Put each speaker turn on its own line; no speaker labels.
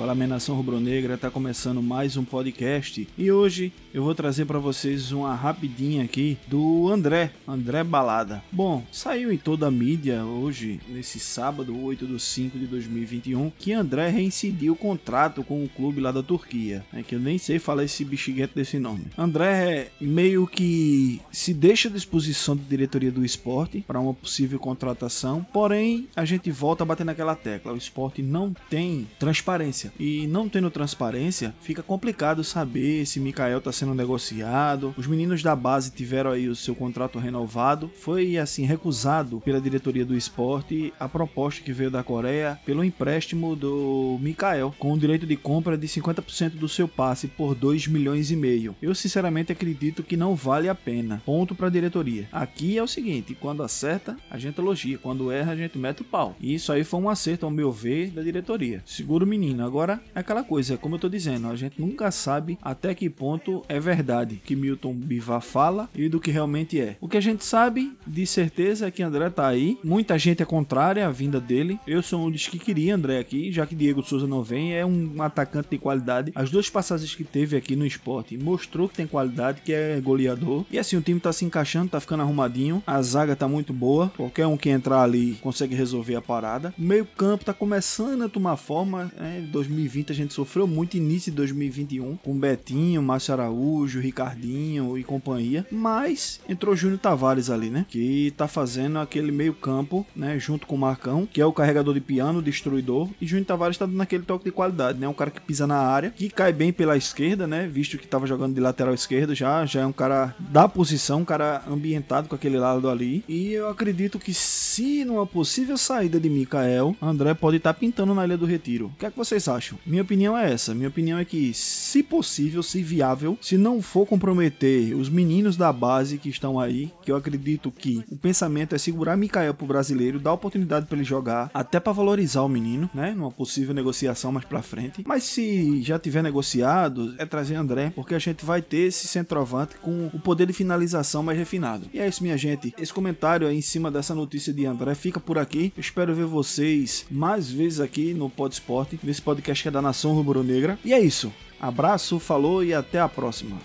Fala minha nação rubro-negra, tá começando mais um podcast e hoje eu vou trazer para vocês uma rapidinha aqui do André, André Balada. Bom, saiu em toda a mídia hoje, nesse sábado, 8 de 5 de 2021, que André reincidiu o contrato com o clube lá da Turquia, é que eu nem sei falar esse bexiguete desse nome. André meio que se deixa à disposição da diretoria do esporte para uma possível contratação, porém a gente volta a bater naquela tecla, o esporte não tem transparência e não tendo transparência, fica complicado saber se Mikael está sendo negociado. Os meninos da base tiveram aí o seu contrato renovado. Foi assim recusado pela diretoria do esporte a proposta que veio da Coreia pelo empréstimo do Mikael, com o direito de compra de 50% do seu passe por 2 milhões e meio. Eu sinceramente acredito que não vale a pena. Ponto para a diretoria. Aqui é o seguinte, quando acerta, a gente elogia, quando erra, a gente mete o pau. E isso aí foi um acerto ao meu ver da diretoria. Segura o menino. Agora Agora, é aquela coisa, como eu tô dizendo, a gente nunca sabe até que ponto é verdade que Milton Bivar fala e do que realmente é. O que a gente sabe de certeza é que André tá aí. Muita gente é contrária à vinda dele. Eu sou um dos que queria André aqui, já que Diego Souza não vem, é um atacante de qualidade. As duas passagens que teve aqui no esporte mostrou que tem qualidade, que é goleador. E assim, o time tá se encaixando, tá ficando arrumadinho. A zaga tá muito boa. Qualquer um que entrar ali consegue resolver a parada. O meio campo tá começando a tomar forma. É, 2020 a gente sofreu muito, início de 2021, com Betinho, Márcio Araújo, Ricardinho e companhia. Mas entrou Júnior Tavares ali, né? Que tá fazendo aquele meio campo, né? Junto com o Marcão, que é o carregador de piano, destruidor. E Júnior Tavares tá dando aquele toque de qualidade, né? Um cara que pisa na área, que cai bem pela esquerda, né? Visto que tava jogando de lateral esquerdo já. Já é um cara da posição, um cara ambientado com aquele lado ali. E eu acredito que se numa possível saída de Mikael, André pode estar tá pintando na Ilha do Retiro. O que é que vocês acham? Minha opinião é essa. Minha opinião é que, se possível, se viável, se não for comprometer os meninos da base que estão aí, que eu acredito que o pensamento é segurar Mikael pro brasileiro, dar oportunidade para ele jogar, até para valorizar o menino, né? Numa possível negociação mais para frente. Mas se já tiver negociado, é trazer André, porque a gente vai ter esse centroavante com o poder de finalização mais refinado. E é isso, minha gente. Esse comentário aí em cima dessa notícia de André fica por aqui. Espero ver vocês mais vezes aqui no Pod Sport, nesse podcast que é da Nação Rubro-Negra. E é isso. Abraço, falou e até a próxima.